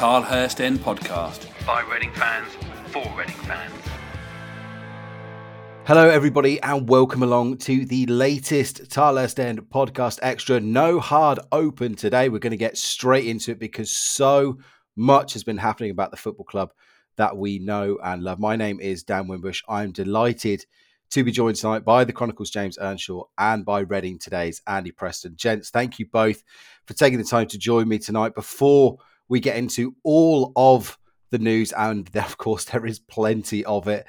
Tilehurst End podcast. by Reading fans for Reading fans. Hello, everybody, and welcome along to the latest Tilehurst End podcast extra. No hard open today. We're going to get straight into it because so much has been happening about the football club that we know and love. My name is Dan Wimbush. I'm delighted to be joined tonight by the Chronicles James Earnshaw and by Reading today's Andy Preston. Gents, thank you both for taking the time to join me tonight. Before we get into all of the news, and of course, there is plenty of it,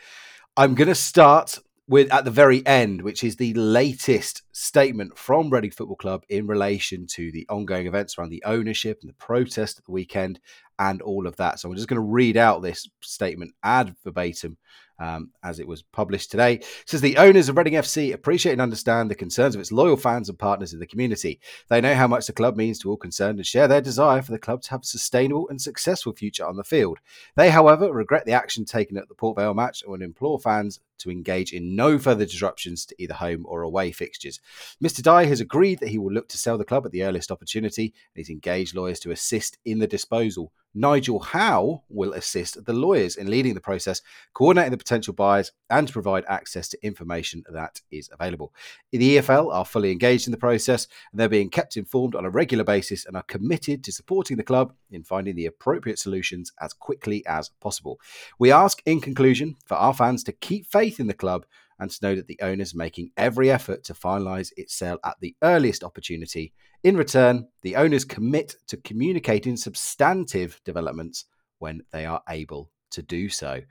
I'm going to start with at the very end, which is the latest statement from Reading Football Club in relation to the ongoing events around the ownership and the protest at the weekend and all of that. So I'm just going to read out this statement ad verbatim um, as it was published today. It says the owners of Reading FC appreciate and understand the concerns of its loyal fans and partners in the community. They know how much the club means to all concerned and share their desire for the club to have a sustainable and successful future on the field. They, however, regret the action taken at the Port Vale match and would implore fans to engage in no further disruptions to either home or away fixtures. Mr. Dai has agreed that he will look to sell the club at the earliest opportunity and he's engaged lawyers to assist in the disposal. Nigel Howe will assist the lawyers in leading the process, coordinating the potential buyers, and to provide access to information that is available. The EFL are fully engaged in the process and they're being kept informed on a regular basis and are committed to supporting the club in finding the appropriate solutions as quickly as possible. We ask, in conclusion, for our fans to keep faith in the club and to know that the owners making every effort to finalise its sale at the earliest opportunity. In return, the owners commit to communicating substantive developments when they are able to do so.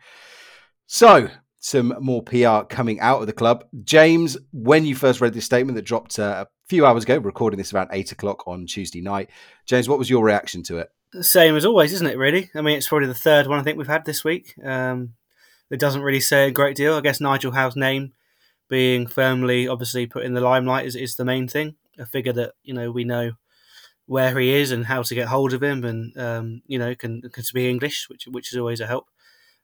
So, some more PR coming out of the club. James, when you first read this statement that dropped uh, a few hours ago, recording this around eight o'clock on Tuesday night, James, what was your reaction to it? Same as always, isn't it? Really. I mean, it's probably the third one I think we've had this week. Um, it doesn't really say a great deal. I guess Nigel Howe's name being firmly, obviously, put in the limelight is, is the main thing. A figure that you know we know where he is and how to get hold of him, and um, you know can can speak English, which which is always a help.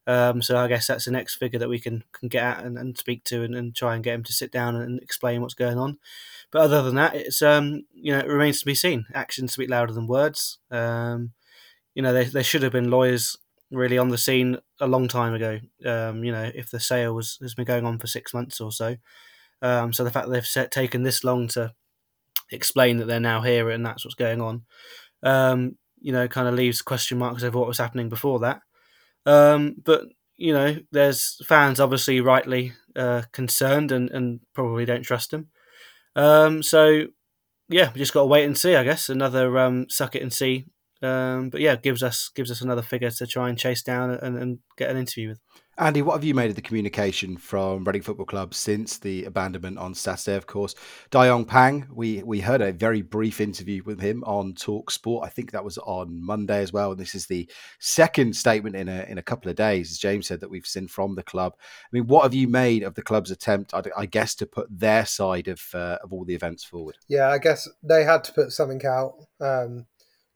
Um, so I guess that's the next figure that we can can get at and, and speak to and, and try and get him to sit down and explain what's going on. But other than that, it's um, you know it remains to be seen. Actions speak louder than words. Um, you know, there, there should have been lawyers really on the scene a long time ago. Um, you know, if the sale was has been going on for six months or so, um, so the fact they've set, taken this long to explain that they're now here and that's what's going on, um, you know, kind of leaves question marks over what was happening before that. Um, but you know, there's fans obviously rightly uh, concerned and, and probably don't trust them. Um, so yeah, we just got to wait and see. I guess another um, suck it and see um, but yeah, gives us gives us another figure to try and chase down and, and get an interview with. Andy, what have you made of the communication from Reading Football Club since the abandonment on Saturday? Of course, Dayong Pang. We we heard a very brief interview with him on Talk Sport. I think that was on Monday as well. And this is the second statement in a in a couple of days, as James said, that we've seen from the club. I mean, what have you made of the club's attempt, I, I guess, to put their side of uh, of all the events forward? Yeah, I guess they had to put something out. Um,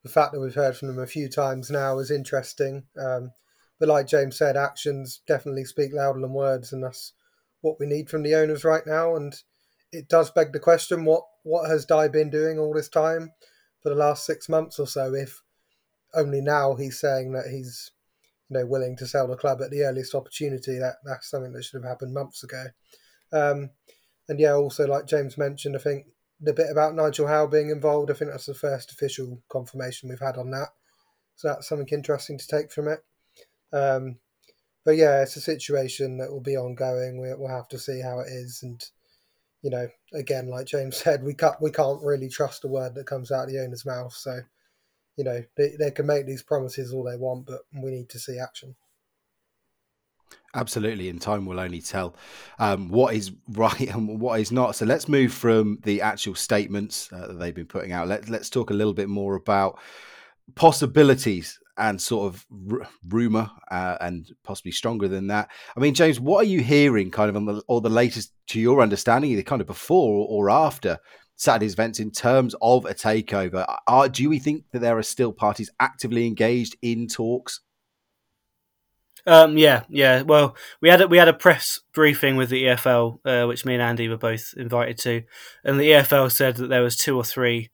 the fact that we've heard from them a few times now is interesting. Um, but like James said, actions definitely speak louder than words, and that's what we need from the owners right now. And it does beg the question: what what has Dai been doing all this time for the last six months or so? If only now he's saying that he's you know willing to sell the club at the earliest opportunity. That that's something that should have happened months ago. Um, and yeah, also like James mentioned, I think the bit about Nigel Howe being involved. I think that's the first official confirmation we've had on that. So that's something interesting to take from it. Um, but yeah, it's a situation that will be ongoing. We, we'll have to see how it is, and you know, again, like James said, we can't we can't really trust a word that comes out of the owner's mouth. So, you know, they, they can make these promises all they want, but we need to see action. Absolutely, and time will only tell um, what is right and what is not. So let's move from the actual statements uh, that they've been putting out. Let, let's talk a little bit more about possibilities and sort of r- rumor uh, and possibly stronger than that. I mean, James, what are you hearing kind of on the or the latest to your understanding, either kind of before or after Saturday's events in terms of a takeover? Are, do we think that there are still parties actively engaged in talks? Um, yeah, yeah. Well, we had a, we had a press briefing with the EFL, uh, which me and Andy were both invited to, and the EFL said that there was two or three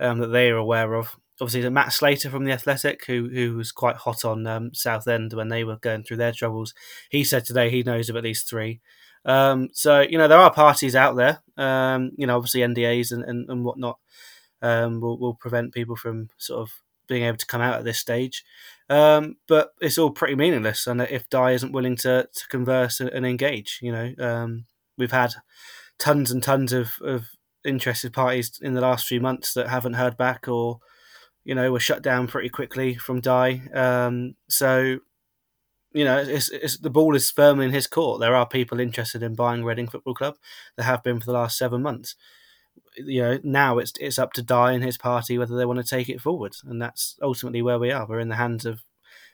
um, that they are aware of. obviously Matt Slater from the Athletic, who who was quite hot on um, Southend when they were going through their troubles. He said today he knows of at least three. Um, so you know there are parties out there. Um, you know, obviously NDAs and, and, and whatnot um, will will prevent people from sort of being able to come out at this stage. Um, but it's all pretty meaningless, and if Dai isn't willing to to converse and, and engage, you know, um, we've had tons and tons of, of interested parties in the last few months that haven't heard back or you know were shut down pretty quickly from Dai. Um, so you know, it's, it's, the ball is firmly in his court. There are people interested in buying Reading Football Club. There have been for the last seven months. You know, now it's it's up to Dai and his party whether they want to take it forward, and that's ultimately where we are. We're in the hands of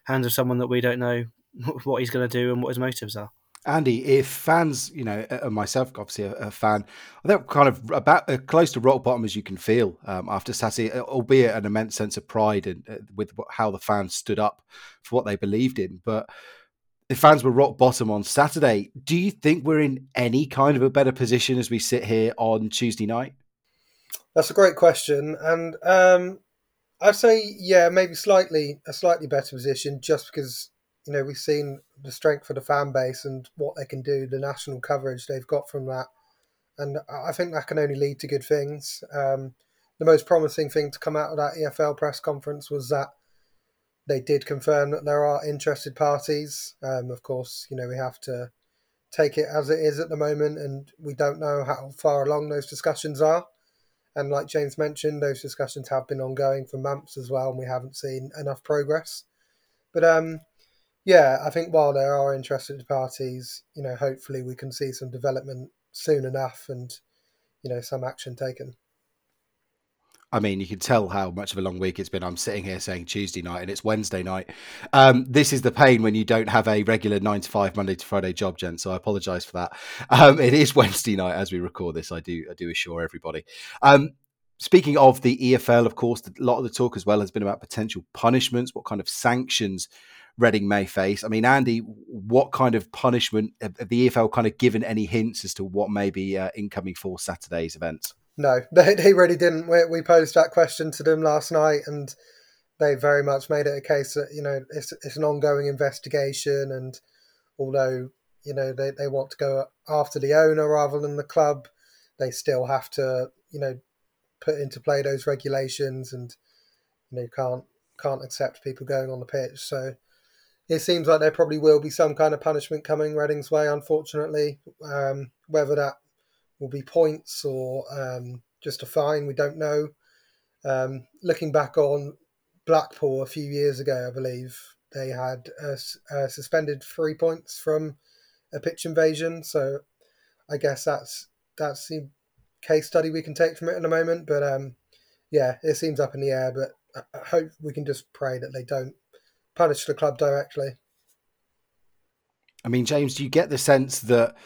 hands of someone that we don't know what he's going to do and what his motives are. Andy, if fans, you know, and myself, obviously a, a fan, they're kind of about as close to rock bottom as you can feel um, after Saturday, albeit an immense sense of pride and uh, with how the fans stood up for what they believed in. But the fans were rock bottom on Saturday. Do you think we're in any kind of a better position as we sit here on Tuesday night? That's a great question, and um, I'd say yeah, maybe slightly a slightly better position, just because you know we've seen the strength of the fan base and what they can do, the national coverage they've got from that, and I think that can only lead to good things. Um, the most promising thing to come out of that EFL press conference was that they did confirm that there are interested parties. Um, of course, you know we have to take it as it is at the moment, and we don't know how far along those discussions are. And like James mentioned, those discussions have been ongoing for months as well, and we haven't seen enough progress. But um, yeah, I think while there are interested parties, you know, hopefully we can see some development soon enough and, you know, some action taken. I mean, you can tell how much of a long week it's been. I'm sitting here saying Tuesday night and it's Wednesday night. Um, this is the pain when you don't have a regular nine to five Monday to Friday job, Jen. So I apologise for that. Um, it is Wednesday night as we record this. I do, I do assure everybody. Um, speaking of the EFL, of course, a lot of the talk as well has been about potential punishments. What kind of sanctions Reading may face. I mean, Andy, what kind of punishment have the EFL kind of given any hints as to what may be uh, incoming for Saturday's events? No, they, they really didn't. We, we posed that question to them last night, and they very much made it a case that you know it's it's an ongoing investigation, and although you know they, they want to go after the owner rather than the club, they still have to you know put into play those regulations, and you know can't can't accept people going on the pitch. So it seems like there probably will be some kind of punishment coming Reading's way, unfortunately. Um, whether that will be points or um, just a fine, we don't know. Um, looking back on Blackpool a few years ago, I believe they had suspended three points from a pitch invasion. So I guess that's that's the case study we can take from it at the moment. But um, yeah, it seems up in the air. But I hope we can just pray that they don't punish the club directly. I mean, James, do you get the sense that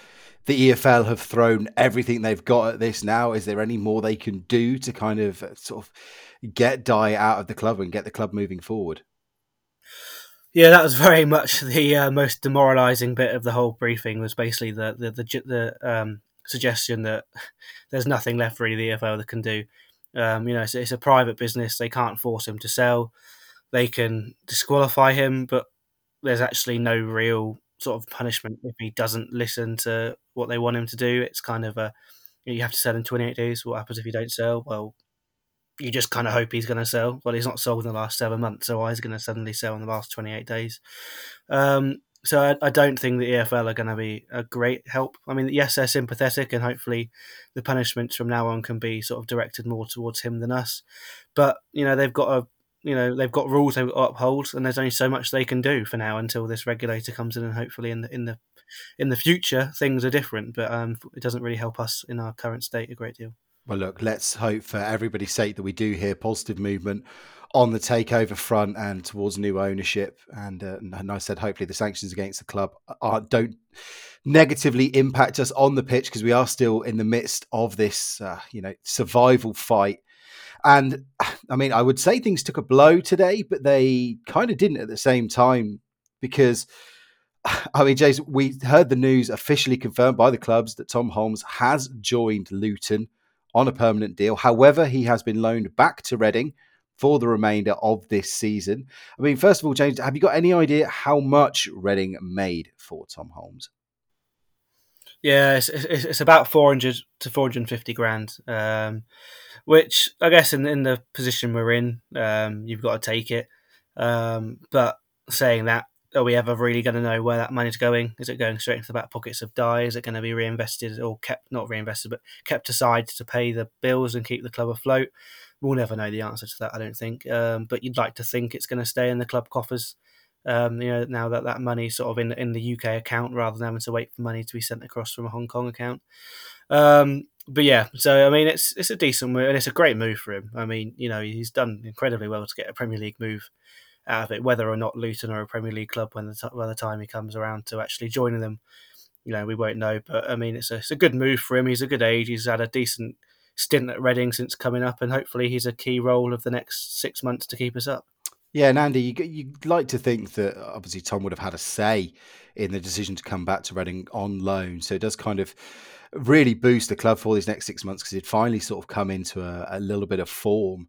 the EFL have thrown everything they've got at this now? Is there any more they can do to kind of uh, sort of get Dai out of the club and get the club moving forward? Yeah, that was very much the uh, most demoralising bit of the whole briefing. Was basically the the the, the um, suggestion that there's nothing left really the EFL that can do. Um, you know, it's, it's, a private business; they can't force him to sell they can disqualify him, but there's actually no real sort of punishment if he doesn't listen to what they want him to do. It's kind of a you have to sell in 28 days. What happens if you don't sell? Well, you just kind of hope he's going to sell. Well, he's not sold in the last seven months, so why is he going to suddenly sell in the last 28 days? Um, so I, I, don't think the EFL are going to be a great help. I mean, yes, they're sympathetic, and hopefully the punishments from now on can be sort of directed more towards him than us. But you know, they've got a you know they've got rules they've got to uphold, and there's only so much they can do for now until this regulator comes in, and hopefully in the in the in the future things are different. But um, it doesn't really help us in our current state a great deal. Well, look, let's hope for everybody's sake that we do hear positive movement on the takeover front and towards new ownership. And, uh, and I said, hopefully, the sanctions against the club are, don't negatively impact us on the pitch because we are still in the midst of this, uh, you know, survival fight and I mean, I would say things took a blow today, but they kind of didn't at the same time because. I mean, Jason, we heard the news officially confirmed by the clubs that Tom Holmes has joined Luton on a permanent deal. However, he has been loaned back to Reading for the remainder of this season. I mean, first of all, James, have you got any idea how much Reading made for Tom Holmes? Yeah, it's, it's, it's about 400 to 450 grand, um, which I guess in, in the position we're in, um, you've got to take it. Um, but saying that, are we ever really going to know where that money's going? Is it going straight into the back pockets of Dai? Is it going to be reinvested or kept, not reinvested, but kept aside to pay the bills and keep the club afloat? We'll never know the answer to that, I don't think. Um, but you'd like to think it's going to stay in the club coffers. Um, you know, now that that money's sort of in in the UK account rather than having to wait for money to be sent across from a Hong Kong account. Um, but yeah, so I mean, it's it's a decent move and it's a great move for him. I mean, you know, he's done incredibly well to get a Premier League move out of it, whether or not Luton are a Premier League club when the t- by the time he comes around to actually joining them, you know, we won't know. But I mean, it's a it's a good move for him. He's a good age. He's had a decent stint at Reading since coming up, and hopefully he's a key role of the next six months to keep us up. Yeah, and Andy, you, you'd like to think that obviously Tom would have had a say in the decision to come back to Reading on loan. So it does kind of really boost the club for these next six months because he'd finally sort of come into a, a, little bit of form.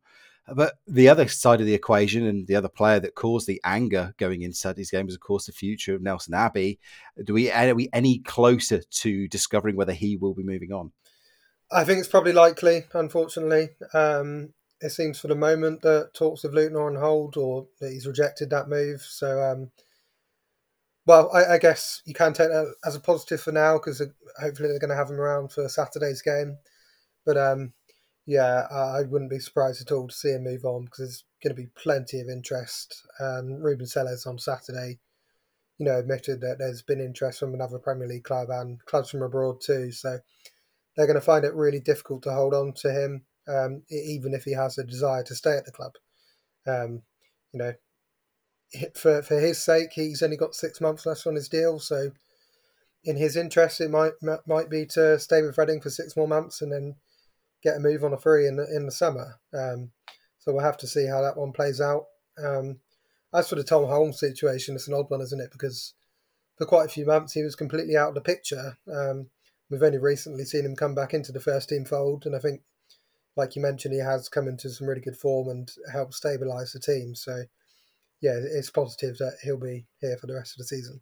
But the other side of the equation and the other player that caused the anger going into Saturday's game was, of course, the future of Nelson Abbey. Do we are we any closer to discovering whether he will be moving on? I think it's probably likely, unfortunately. Um, it seems for the moment that talks of Luton are on hold or that he's rejected that move. So, um, well, I, I, guess you can take that as a positive for now because hopefully they're going to have him around for Saturday's game. But um, yeah, I, I, wouldn't be surprised at all to see him move on because there's going to be plenty of interest. Um, Ruben Selles on Saturday, you know, admitted that there's been interest from another Premier League club and clubs from abroad too. So they're going to find it really difficult to hold on to him um, even if he has a desire to stay at the club. Um, you know, for for his sake, he's only got six months left on his deal, so in his interest, it might might be to stay with Reading for six more months and then get a move on a free in the, in the summer. Um, so we'll have to see how that one plays out. Um, as for the Tom Holmes situation, it's an odd one, isn't it? Because for quite a few months he was completely out of the picture. Um, we've only recently seen him come back into the first team fold, and I think like you mentioned, he has come into some really good form and helped stabilise the team. So, yeah, it's positive that he'll be here for the rest of the season.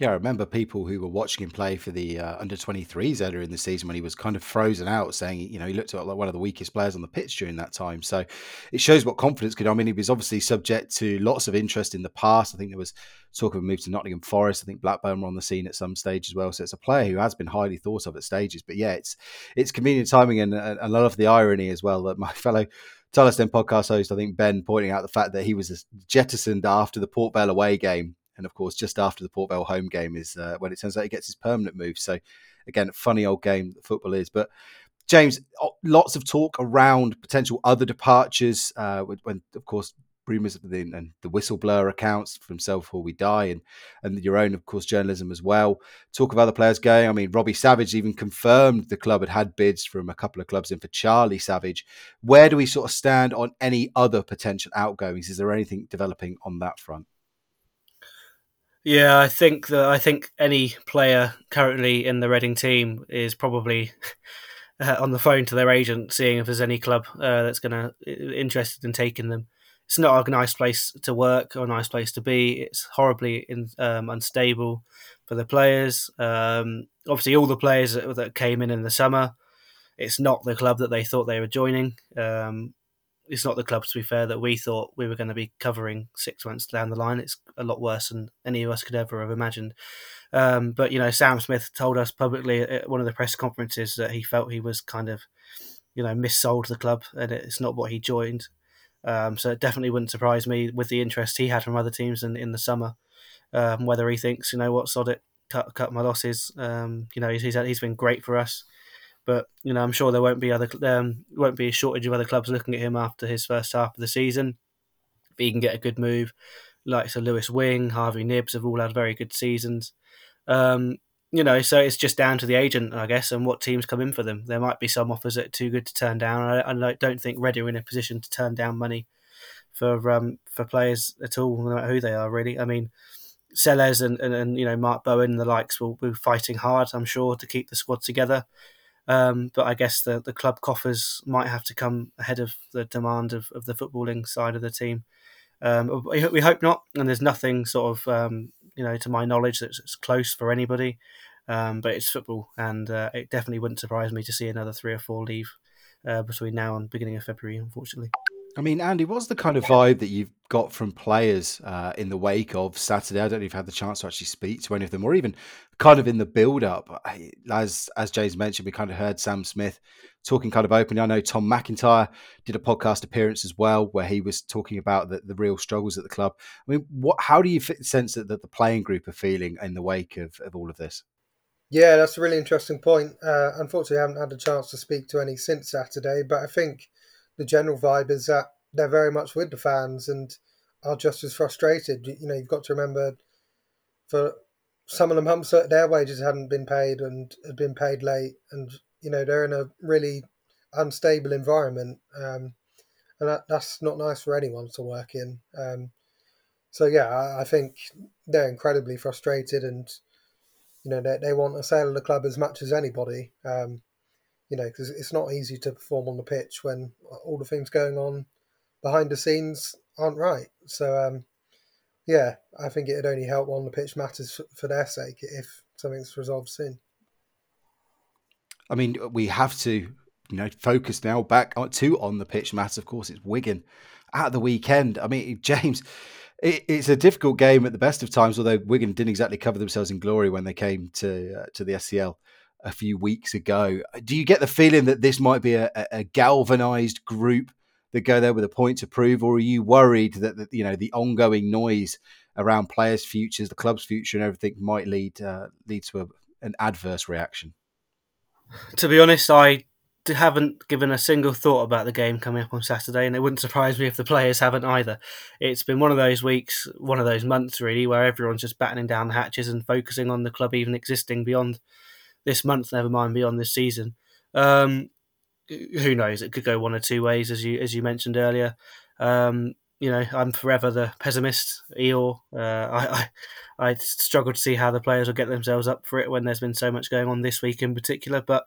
Yeah, I remember people who were watching him play for the uh, under 23s earlier in the season when he was kind of frozen out, saying, you know, he looked like one of the weakest players on the pitch during that time. So it shows what confidence could. I mean, he was obviously subject to lots of interest in the past. I think there was talk of a move to Nottingham Forest. I think Blackburn were on the scene at some stage as well. So it's a player who has been highly thought of at stages. But yeah, it's it's convenient timing and, and I love the irony as well that my fellow Tyler podcast host, I think Ben, pointing out the fact that he was jettisoned after the Port Vale away game and of course, just after the Port Vale home game is uh, when it turns out he gets his permanent move. So, again, funny old game that football is. But James, lots of talk around potential other departures. Uh, when, of course, rumours and the whistleblower accounts from Before We Die and and your own, of course, journalism as well. Talk of other players going. I mean, Robbie Savage even confirmed the club had had bids from a couple of clubs in for Charlie Savage. Where do we sort of stand on any other potential outgoings? Is there anything developing on that front? Yeah, I think that I think any player currently in the Reading team is probably uh, on the phone to their agent, seeing if there's any club uh, that's going to interested in taking them. It's not a nice place to work or a nice place to be. It's horribly in, um, unstable for the players. Um, obviously, all the players that, that, came in in the summer, it's not the club that they thought they were joining. Um, it's not the club, to be fair, that we thought we were going to be covering six months down the line. It's a lot worse than any of us could ever have imagined. Um, but you know, Sam Smith told us publicly at one of the press conferences that he felt he was kind of, you know, missold the club, and it's not what he joined. Um, so it definitely wouldn't surprise me with the interest he had from other teams in, in the summer. Um, whether he thinks, you know, what sod it, cut cut my losses. Um, you know, he's he's, he's been great for us. But you know, I'm sure there won't be other um, won't be a shortage of other clubs looking at him after his first half of the season. If he can get a good move, like so Lewis Wing, Harvey Knibbs have all had very good seasons. Um, you know, so it's just down to the agent, I guess, and what teams come in for them. There might be some offers that are too good to turn down. I, I don't think Reading are in a position to turn down money for um, for players at all, no matter who they are. Really, I mean, Selles and, and, and you know Mark Bowen and the likes will be fighting hard, I'm sure, to keep the squad together. Um, but I guess the, the club coffers might have to come ahead of the demand of, of the footballing side of the team. Um, we, hope not, and there's nothing sort of um, you know to my knowledge that's, close for anybody. Um, but it's football, and uh, it definitely wouldn't surprise me to see another three or four leave uh, between now and beginning of February. Unfortunately. I mean, Andy, what's the kind of vibe that you've got from players uh, in the wake of Saturday? I don't know if you've had the chance to actually speak to any of them, or even kind of in the build-up. As as James mentioned, we kind of heard Sam Smith talking kind of openly. I know Tom McIntyre did a podcast appearance as well, where he was talking about the, the real struggles at the club. I mean, what? How do you sense that, that the playing group are feeling in the wake of, of all of this? Yeah, that's a really interesting point. Uh, unfortunately, I haven't had a chance to speak to any since Saturday, but I think the general vibe is that they're very much with the fans and are just as frustrated. You know, you've got to remember for some of them, that their wages hadn't been paid and had been paid late, and you know they're in a really unstable environment, um, and that, that's not nice for anyone to work in. Um, so yeah, I, I, think they're incredibly frustrated, and you know they, they want a sale of the club as much as anybody. Um, you know, because it's not easy to perform on the pitch when all the things going on behind the scenes aren't right. So, um, yeah, I think it'd only help on the pitch matters for, their sake if something's resolved soon. I mean, we have to, you know, focus now back to on the pitch matters. Of course, it's Wigan at the weekend. I mean, James, it, it's a difficult game at the best of times. Although Wigan didn't exactly cover themselves in glory when they came to uh, to the SCL a few weeks ago. Do you get the feeling that this might be a, a galvanized group that go there with a point to prove, or are you worried that, that you know the ongoing noise around players' futures, the club's future, and everything might lead uh, lead to a, an adverse reaction? To be honest, I haven't given a single thought about the game coming up on Saturday, and it wouldn't surprise me if the players haven't either. It's been one of those weeks, one of those months, really, where everyone's just battening down the hatches and focusing on the club even existing beyond this month, never mind beyond this season. Um, who knows? It could go one or two ways, as you as you mentioned earlier. Um, you know, I'm forever the pessimist. Eeyore, uh, I, I, I struggle to see how the players will get themselves up for it when there's been so much going on this week in particular. But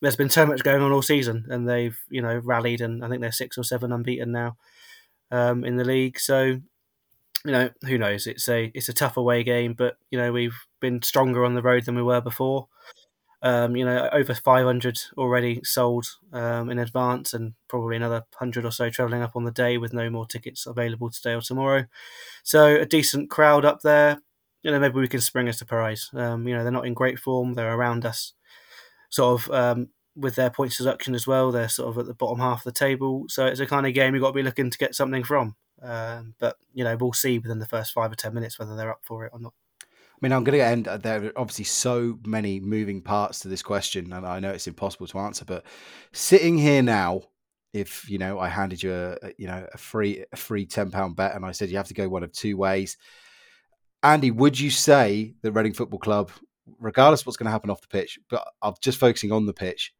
there's been so much going on all season, and they've you know rallied, and I think they're six or seven unbeaten now um, in the league. So you know, who knows? It's a it's a tough away game, but you know we've been stronger on the road than we were before. Um, you know, over 500 already sold um, in advance, and probably another 100 or so travelling up on the day with no more tickets available today or tomorrow. So, a decent crowd up there. You know, maybe we can spring a surprise. Um, you know, they're not in great form, they're around us, sort of um, with their points deduction as well. They're sort of at the bottom half of the table. So, it's a kind of game you've got to be looking to get something from. Um, but, you know, we'll see within the first five or 10 minutes whether they're up for it or not. I mean, I'm going to end. Uh, there are obviously so many moving parts to this question, and I know it's impossible to answer. But sitting here now, if you know, I handed you a, you know a free a free ten pound bet, and I said you have to go one of two ways. Andy, would you say that Reading Football Club, regardless of what's going to happen off the pitch, but I'm just focusing on the pitch,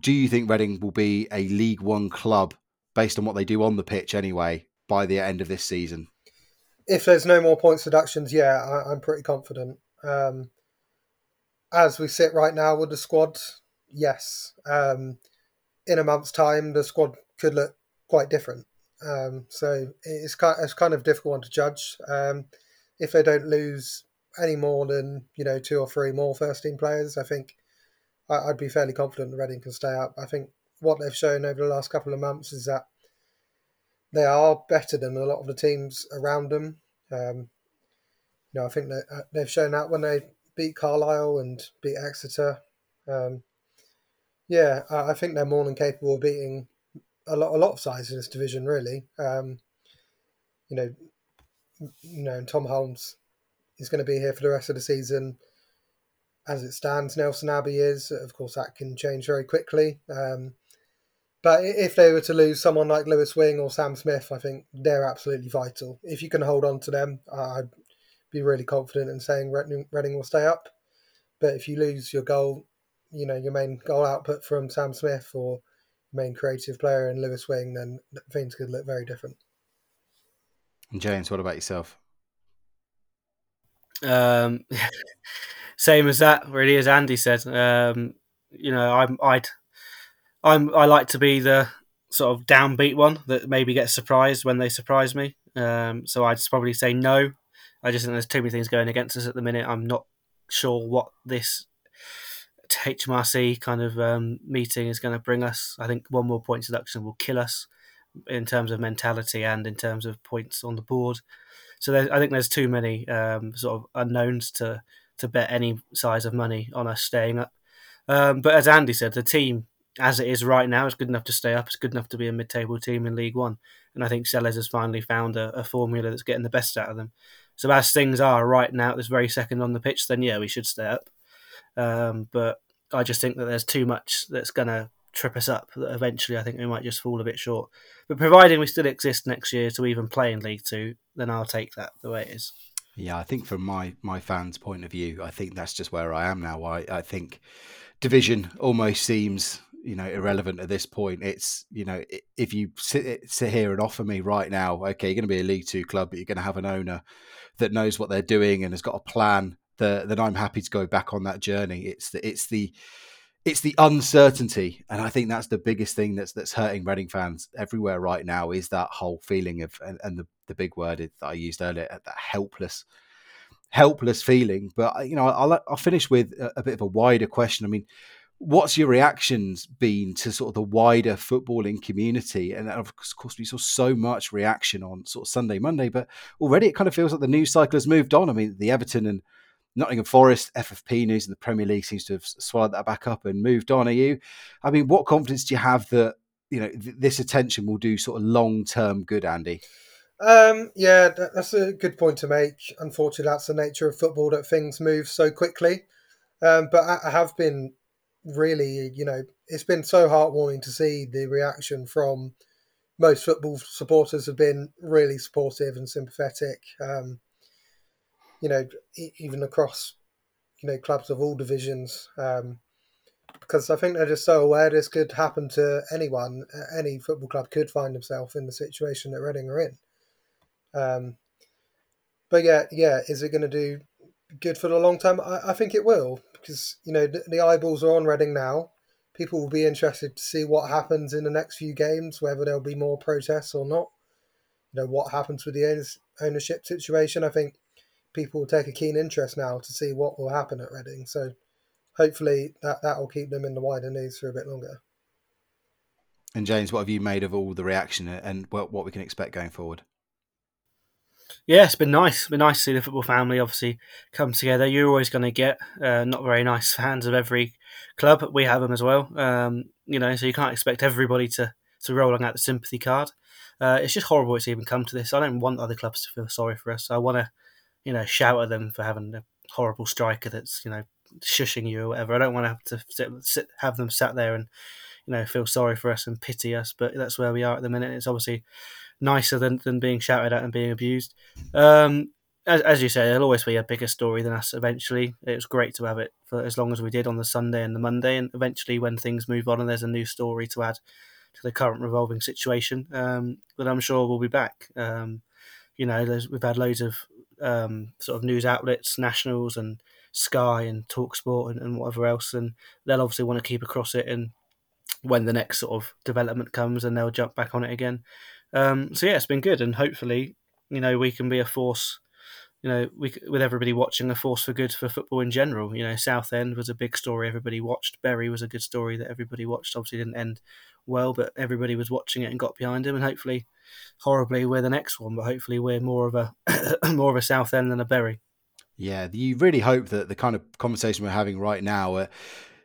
do you think Reading will be a League One club based on what they do on the pitch anyway by the end of this season? If there's no more points deductions, yeah, I, am pretty confident. Um, as we sit right now with the squad, yes. Um, in a month's time, the squad could look quite different. Um, so it's kind, it's kind of difficult one to judge. Um, if they don't lose any more than you know two or three more first team players, I think I, would be fairly confident Reading can stay up. I think what they've shown over the last couple of months is that they are better than a lot of the teams around them. Um, you know, I think that uh, they've shown that when they beat Carlisle and beat Exeter. Um, yeah, I, think they're more than capable of beating a lot, a lot of sides in this division. Really, um, you know, you know, Tom Holmes is going to be here for the rest of the season. As it stands, Nelson Abbey is. Of course, that can change very quickly. Um, but if they were to lose someone like Lewis Wing or Sam Smith, I think they're absolutely vital. If you can hold on to them, I'd be really confident in saying Reading will stay up. But if you lose your goal, you know, your main goal output from Sam Smith or main creative player in Lewis Wing, then things could look very different. And James, what about yourself? Um, same as that, really, as Andy said. Um, you know, I'm I'd I'm I like to be the sort of downbeat one that maybe gets surprised when they surprise me. Um, so I'd probably say no. I just think there's too many things going against us at the minute. I'm not sure what this HMRC kind of um, meeting is going to bring us. I think one more point deduction will kill us in terms of mentality and in terms of points on the board. So I think there's too many um, sort of unknowns to to bet any size of money on us staying up. Um, but as Andy said, the team as it is right now it's good enough to stay up. It's good enough to be a mid-table team in League One, and I think Selles has finally found a, a formula that's getting the best out of them. So as things are right now, at this very second on the pitch, then yeah, we should stay up. Um, but I just think that there's too much that's going to trip us up. That eventually, I think we might just fall a bit short. But providing we still exist next year to even play in League Two, then I'll take that the way it is. Yeah, I think from my my fans' point of view, I think that's just where I am now. I, I think division almost seems you know irrelevant at this point. It's you know if you sit sit here and offer me right now, okay, you're going to be a League Two club, but you're going to have an owner that knows what they're doing and has got a plan. That then I'm happy to go back on that journey. It's the it's the it's the uncertainty, and I think that's the biggest thing that's that's hurting Reading fans everywhere right now. Is that whole feeling of and, and the the big word that I used earlier, uh, that helpless, helpless feeling. But uh, you know, I'll I'll finish with a, a bit of a wider question. I mean, what's your reactions been to sort of the wider footballing community? And of course, we saw so much reaction on sort of Sunday, Monday, but already it kind of feels like the news cycle has moved on. I mean, the Everton and Nottingham Forest, FFP news in the Premier League seems to have swallowed that back up and moved on. Are you? I mean, what confidence do you have that you know th- this attention will do sort of long term good, Andy? Um, yeah, that's a good point to make. Unfortunately, that's the nature of football that things move so quickly. Um, but I have been really, you know, it's been so heartwarming to see the reaction from most football supporters have been really supportive and sympathetic. Um, you know, even across, you know, clubs of all divisions. Um, because I think they're just so aware this could happen to anyone. Any football club could find themselves in the situation that Reading are in. Um, but yeah, yeah, is it going to do good for the long term? I, I think it will because you know the, the, eyeballs are on Reading now. People will be interested to see what happens in the next few games, whether there'll be more protests or not. You know what happens with the ownership situation. I think people will take a keen interest now to see what will happen at Reading. So hopefully that that will keep them in the wider news for a bit longer. And James, what have you made of all the reaction and what what we can expect going forward? Yeah, it's been nice. It's been nice to see the football family obviously come together. You're always going to get uh, not very nice fans of every club. We have them as well. Um, you know, so you can't expect everybody to to roll out the sympathy card. Uh, it's just horrible it's even come to this. I don't want other clubs to feel sorry for us. I want to, you know, shout at them for having a horrible striker that's you know shushing you or whatever. I don't want to have to sit, sit, have them sat there and you know feel sorry for us and pity us. But that's where we are at the minute. It's obviously nicer than, than being shouted at and being abused. Um, as, as you say, there'll always be a bigger story than us eventually. It was great to have it for as long as we did on the Sunday and the Monday, and eventually when things move on and there's a new story to add to the current revolving situation, um, but I'm sure we'll be back. Um, you know, we've had loads of um, sort of news outlets, nationals and Sky and Talksport and, and whatever else, and they'll obviously want to keep across it and when the next sort of development comes and they'll jump back on it again. Um, so yeah, it's been good, and hopefully, you know, we can be a force. You know, we with everybody watching, a force for good for football in general. You know, Southend was a big story everybody watched. Bury was a good story that everybody watched. Obviously, didn't end well, but everybody was watching it and got behind him. And hopefully, horribly, we're the next one. But hopefully, we're more of a more of a Southend than a Bury. Yeah, you really hope that the kind of conversation we're having right now, uh,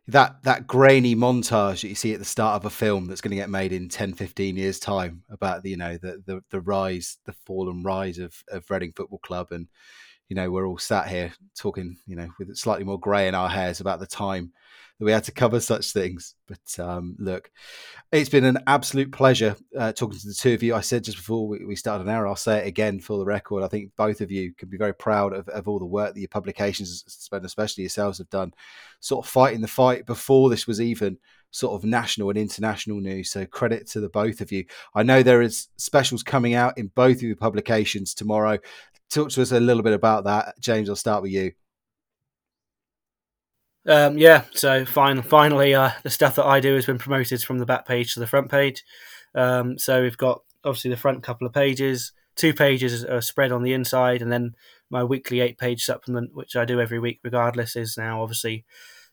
that that grainy montage that you see at the start of a film that's going to get made in 10 15 years time about the you know the the, the rise the fall and rise of of Reading Football Club and you know we're all sat here talking you know with slightly more grey in our hairs about the time that we had to cover such things. But um, look, it's been an absolute pleasure uh, talking to the two of you. I said just before we, we started an hour, I'll say it again for the record. I think both of you can be very proud of, of all the work that your publications, especially yourselves, have done, sort of fighting the fight before this was even sort of national and international news. So credit to the both of you. I know there is specials coming out in both of your publications tomorrow. Talk to us a little bit about that, James. I'll start with you. Um, yeah, so fine, finally, uh, the stuff that I do has been promoted from the back page to the front page. Um, so we've got obviously the front couple of pages, two pages are spread on the inside, and then my weekly eight page supplement, which I do every week regardless, is now obviously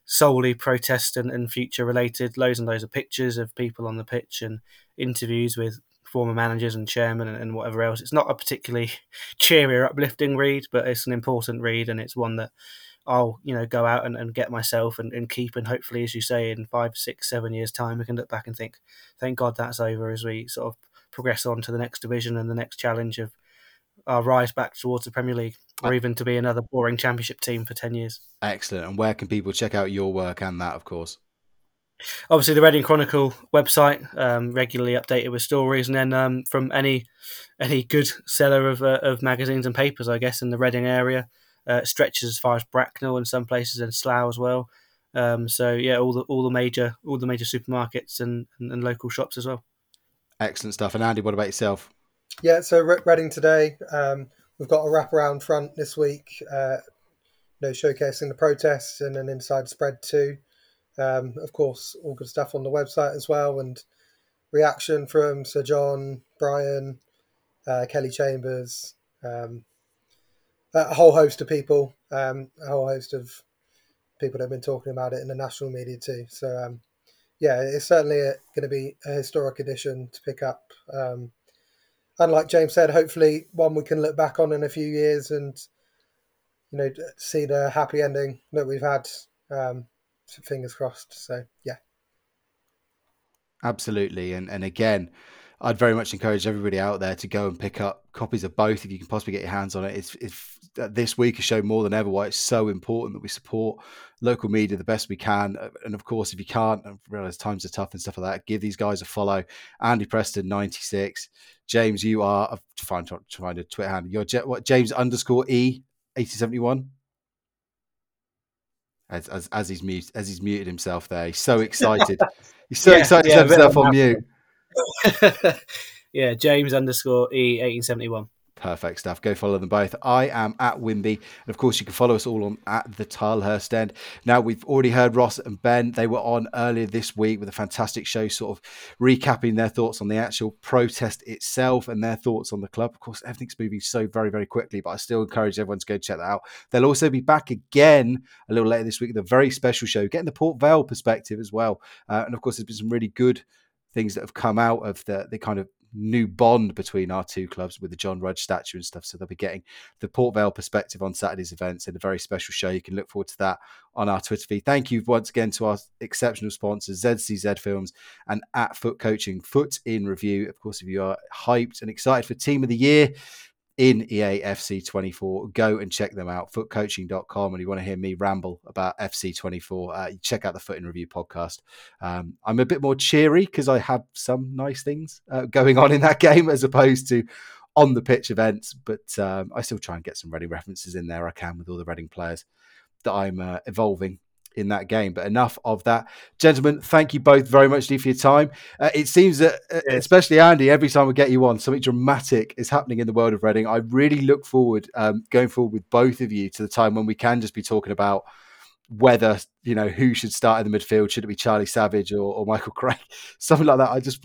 solely protest and, future related. Loads and loads of pictures of people on the pitch and interviews with former managers and chairmen and, and whatever else. It's not a particularly cheery or uplifting read, but it's an important read and it's one that I'll you know go out and, and get myself and, and keep and hopefully as you say in five six seven years time we can look back and think thank God that's over as we sort of progress on to the next division and the next challenge of our rise back towards the Premier League or even to be another boring championship team for 10 years. Excellent. And where can people check out your work and that, of course? Obviously, the Reading Chronicle website, um, regularly updated with stories, and then um, from any any good seller of, uh, of magazines and papers, I guess, in the Reading area, uh, stretches as far as Bracknell and some places and Slough as well. Um, so yeah, all the all the major all the major supermarkets and, and, and local shops as well. Excellent stuff. And Andy, what about yourself? Yeah, so Reading today, um, we've got a wraparound front this week, uh, you know, showcasing the protests and an inside spread too. Um, of course, all good stuff on the website as well, and reaction from Sir John, Brian, uh, Kelly Chambers, um, a whole host of people, um, a whole host of people that have been talking about it in the national media too. So, um, yeah, it's certainly going to be a historic edition to pick up. Um, and like James said, hopefully one we can look back on in a few years and you know see the happy ending that we've had. Um, fingers crossed. So yeah, absolutely. And and again, I'd very much encourage everybody out there to go and pick up copies of both if you can possibly get your hands on it. It's, it's uh, this week has shown more than ever why it's so important that we support local media the best we can. Uh, and of course, if you can't, I realize times are tough and stuff like that, give these guys a follow. Andy Preston, 96. James, you are, I've find, to find a Twitter handle. You're what, James underscore E, 8071. As, as, as he's mute, as he's muted himself there, he's so excited. he's so yeah, excited yeah, to have himself on mute. yeah, James underscore E eighteen seventy one. Perfect stuff. Go follow them both. I am at Wimby. And of course, you can follow us all on at the Tilehurst End. Now, we've already heard Ross and Ben. They were on earlier this week with a fantastic show, sort of recapping their thoughts on the actual protest itself and their thoughts on the club. Of course, everything's moving so very, very quickly, but I still encourage everyone to go check that out. They'll also be back again a little later this week with a very special show, getting the Port Vale perspective as well. Uh, and of course, there's been some really good things that have come out of the the kind of new bond between our two clubs with the John Rudge statue and stuff. So they'll be getting the Port Vale perspective on Saturday's events in a very special show. You can look forward to that on our Twitter feed. Thank you once again to our exceptional sponsors, ZCZ Films and at FUT Coaching, FUT In Review. Of course, if you are hyped and excited for Team of the Year, in EA FC 24. Go and check them out, FUTCoaching.com. And you want to hear me ramble about FC 24, uh, check out the FUT In Review podcast. Um, I'm a bit more cheery because I have some nice things uh, going on in that game as opposed to on the pitch events, but um, I still try and get some Reading references in there I can with all the Reading players that I'm uh, evolving in that game. But enough of that, gentlemen. Thank you both very much for your time. Uh, it seems that, uh, especially Andy, every time we get you on, something dramatic is happening in the world of Reading. I really look forward, um, going forward with both of you, to the time when we can just be talking about whether you know who should start in the midfield. Should it be Charlie Savage or, or Michael Craig, something like that? I just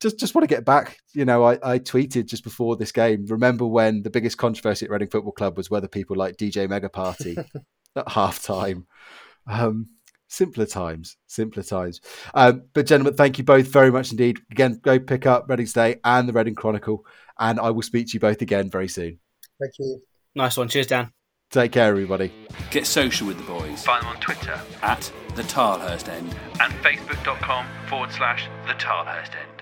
just just want to get back. You know, I, I tweeted just before this game. Remember when the biggest controversy at Reading Football Club was whether people like DJ Mega Party at half time. Um, simpler times, simpler times. Um, but gentlemen, thank you both very much indeed. Again, go pick up Reading Today and the Reading Chronicle, and I will speak to you both again very soon. Thank you. Nice one. Cheers, Dan. Take care, everybody. Get social with the boys. Find them on Twitter at the Tilehurst End and Facebook.com forward slash the Tilehurst End.